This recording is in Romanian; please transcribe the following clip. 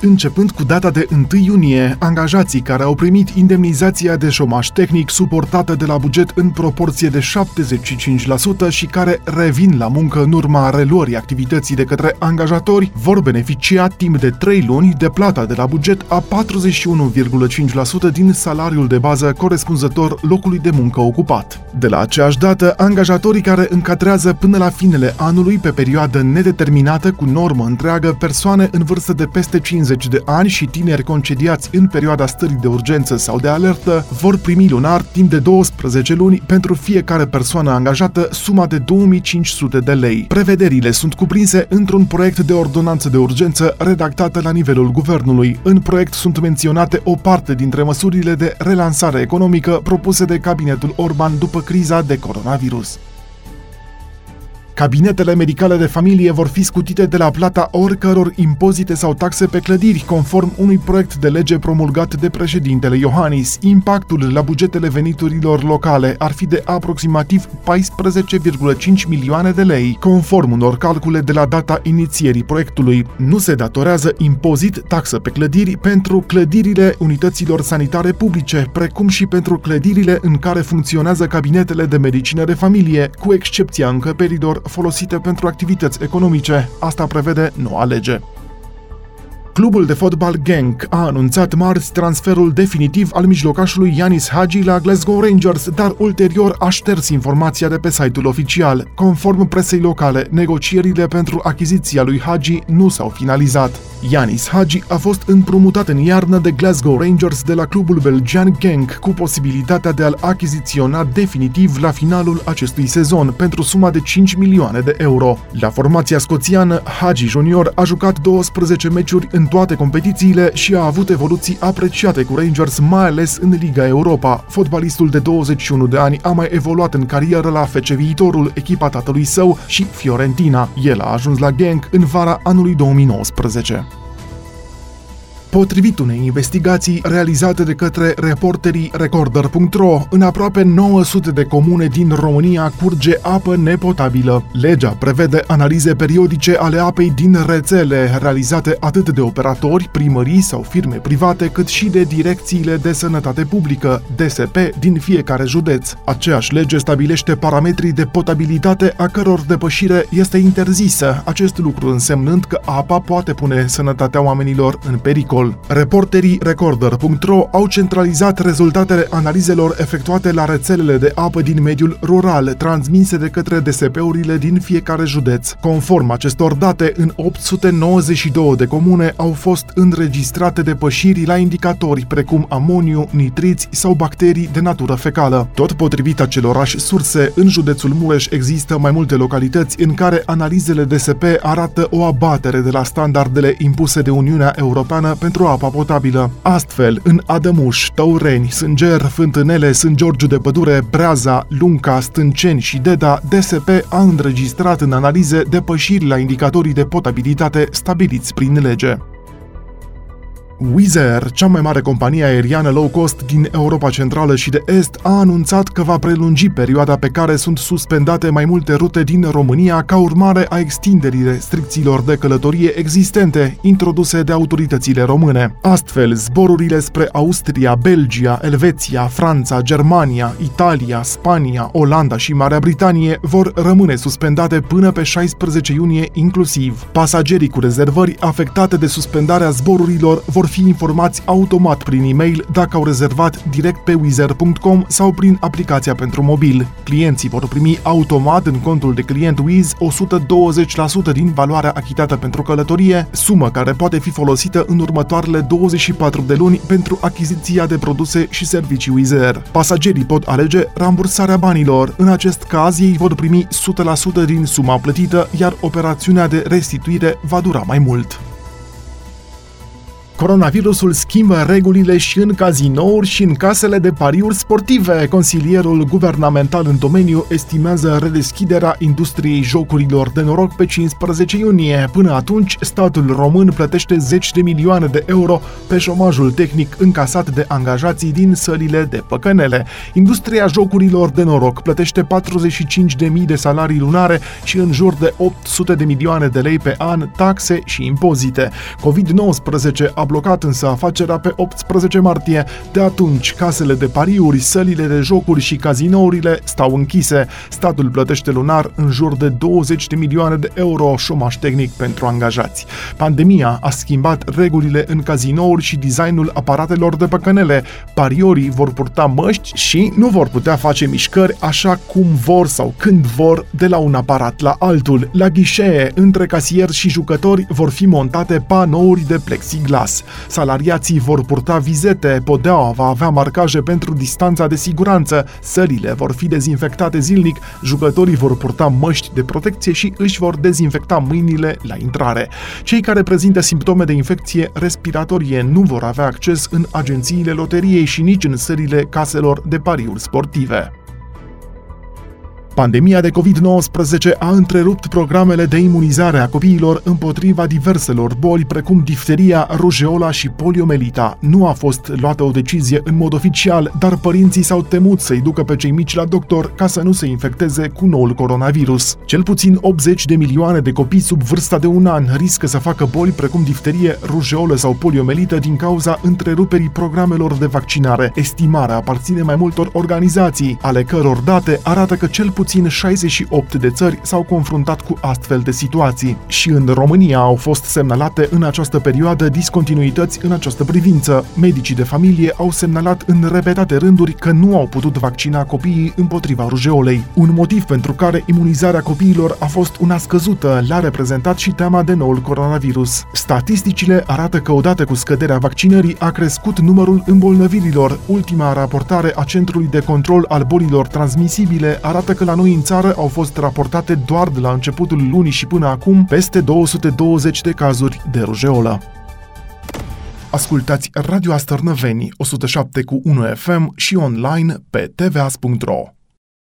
Începând cu data de 1 iunie, angajații care au primit indemnizația de șomaș tehnic suportată de la buget în proporție de 75% și care revin la muncă în urma reluării activității de către angajatori vor beneficia timp de 3 luni de plata de la buget a 41,5% din salariul de bază corespunzător locului de muncă ocupat. De la aceeași dată, angajatorii care încadrează până la finele anului pe perioadă nedeterminată cu normă întreagă persoane în vârstă de peste 50 50 de ani și tineri concediați în perioada stării de urgență sau de alertă vor primi lunar timp de 12 luni pentru fiecare persoană angajată suma de 2500 de lei. Prevederile sunt cuprinse într-un proiect de ordonanță de urgență redactată la nivelul guvernului. În proiect sunt menționate o parte dintre măsurile de relansare economică propuse de cabinetul Orban după criza de coronavirus. Cabinetele medicale de familie vor fi scutite de la plata oricăror impozite sau taxe pe clădiri, conform unui proiect de lege promulgat de președintele Iohannis. Impactul la bugetele veniturilor locale ar fi de aproximativ 14,5 milioane de lei, conform unor calcule de la data inițierii proiectului. Nu se datorează impozit, taxă pe clădiri pentru clădirile unităților sanitare publice, precum și pentru clădirile în care funcționează cabinetele de medicină de familie, cu excepția încăperilor folosite pentru activități economice. Asta prevede noua lege. Clubul de fotbal Genk a anunțat marți transferul definitiv al mijlocașului Yanis Hagi la Glasgow Rangers, dar ulterior a șters informația de pe site-ul oficial. Conform presei locale, negocierile pentru achiziția lui Hagi nu s-au finalizat. Yanis Hagi a fost împrumutat în iarnă de Glasgow Rangers de la clubul belgian Genk cu posibilitatea de a-l achiziționa definitiv la finalul acestui sezon pentru suma de 5 milioane de euro. La formația scoțiană, Hagi Junior a jucat 12 meciuri în toate competițiile și a avut evoluții apreciate cu Rangers, mai ales în Liga Europa. Fotbalistul de 21 de ani a mai evoluat în carieră la FC Viitorul, echipa tatălui său și Fiorentina. El a ajuns la Genk în vara anului 2019. Potrivit unei investigații realizate de către reporterii Recorder.ro, în aproape 900 de comune din România curge apă nepotabilă. Legea prevede analize periodice ale apei din rețele, realizate atât de operatori, primării sau firme private, cât și de direcțiile de sănătate publică, DSP, din fiecare județ. Aceeași lege stabilește parametrii de potabilitate a căror depășire este interzisă, acest lucru însemnând că apa poate pune sănătatea oamenilor în pericol agricol. Reporterii Recorder.ro au centralizat rezultatele analizelor efectuate la rețelele de apă din mediul rural, transmise de către DSP-urile din fiecare județ. Conform acestor date, în 892 de comune au fost înregistrate depășiri la indicatori precum amoniu, nitriți sau bacterii de natură fecală. Tot potrivit acelorași surse, în județul Mureș există mai multe localități în care analizele DSP arată o abatere de la standardele impuse de Uniunea Europeană pentru apa potabilă. Astfel, în Adămuș, Tăureni, Sânger, Fântânele, Sânt Georgiu de Pădure, Breaza, Lunca, Stânceni și Deda, DSP a înregistrat în analize depășiri la indicatorii de potabilitate stabiliți prin lege. Wizz Air, cea mai mare companie aeriană low cost din Europa Centrală și de Est, a anunțat că va prelungi perioada pe care sunt suspendate mai multe rute din România ca urmare a extinderii restricțiilor de călătorie existente introduse de autoritățile române. Astfel, zborurile spre Austria, Belgia, Elveția, Franța, Germania, Italia, Spania, Olanda și Marea Britanie vor rămâne suspendate până pe 16 iunie inclusiv. Pasagerii cu rezervări afectate de suspendarea zborurilor vor fi informați automat prin e-mail dacă au rezervat direct pe wizer.com sau prin aplicația pentru mobil. Clienții vor primi automat în contul de client Wiz 120% din valoarea achitată pentru călătorie, sumă care poate fi folosită în următoarele 24 de luni pentru achiziția de produse și servicii Wizz Air. Pasagerii pot alege rambursarea banilor. În acest caz, ei vor primi 100% din suma plătită, iar operațiunea de restituire va dura mai mult. Coronavirusul schimbă regulile și în cazinouri și în casele de pariuri sportive. Consilierul guvernamental în domeniu estimează redeschiderea industriei jocurilor de noroc pe 15 iunie. Până atunci, statul român plătește 10 de milioane de euro pe șomajul tehnic încasat de angajații din sălile de păcănele. Industria jocurilor de noroc plătește 45.000 de salarii lunare și în jur de 800 de milioane de lei pe an taxe și impozite. COVID-19 a blocat însă afacerea pe 18 martie. De atunci, casele de pariuri, sălile de jocuri și cazinourile stau închise. Statul plătește lunar în jur de 20 de milioane de euro șomaș tehnic pentru angajați. Pandemia a schimbat regulile în cazinouri și designul aparatelor de păcănele. Pariorii vor purta măști și nu vor putea face mișcări așa cum vor sau când vor de la un aparat la altul. La ghișee, între casier și jucători vor fi montate panouri de plexiglas. Salariații vor purta vizete, podeaua va avea marcaje pentru distanța de siguranță, sălile vor fi dezinfectate zilnic, jucătorii vor purta măști de protecție și își vor dezinfecta mâinile la intrare. Cei care prezintă simptome de infecție respiratorie nu vor avea acces în agențiile loteriei și nici în sările caselor de pariuri sportive. Pandemia de COVID-19 a întrerupt programele de imunizare a copiilor împotriva diverselor boli precum difteria, rujeola și poliomelita. Nu a fost luată o decizie în mod oficial, dar părinții s-au temut să-i ducă pe cei mici la doctor ca să nu se infecteze cu noul coronavirus. Cel puțin 80 de milioane de copii sub vârsta de un an riscă să facă boli precum difterie, rujeolă sau poliomelită din cauza întreruperii programelor de vaccinare. Estimarea aparține mai multor organizații, ale căror date arată că cel puțin puțin 68 de țări s-au confruntat cu astfel de situații și în România au fost semnalate în această perioadă discontinuități în această privință. Medicii de familie au semnalat în repetate rânduri că nu au putut vaccina copiii împotriva rujeolei, un motiv pentru care imunizarea copiilor a fost una scăzută, l-a reprezentat și teama de noul coronavirus. Statisticile arată că odată cu scăderea vaccinării a crescut numărul îmbolnăvirilor. Ultima raportare a Centrului de Control al Bolilor Transmisibile arată că la noi în țară au fost raportate doar de la începutul lunii și până acum peste 220 de cazuri de rujeolă. Ascultați Radio Astărnăveni 107 cu 1 FM și online pe tvas.ro.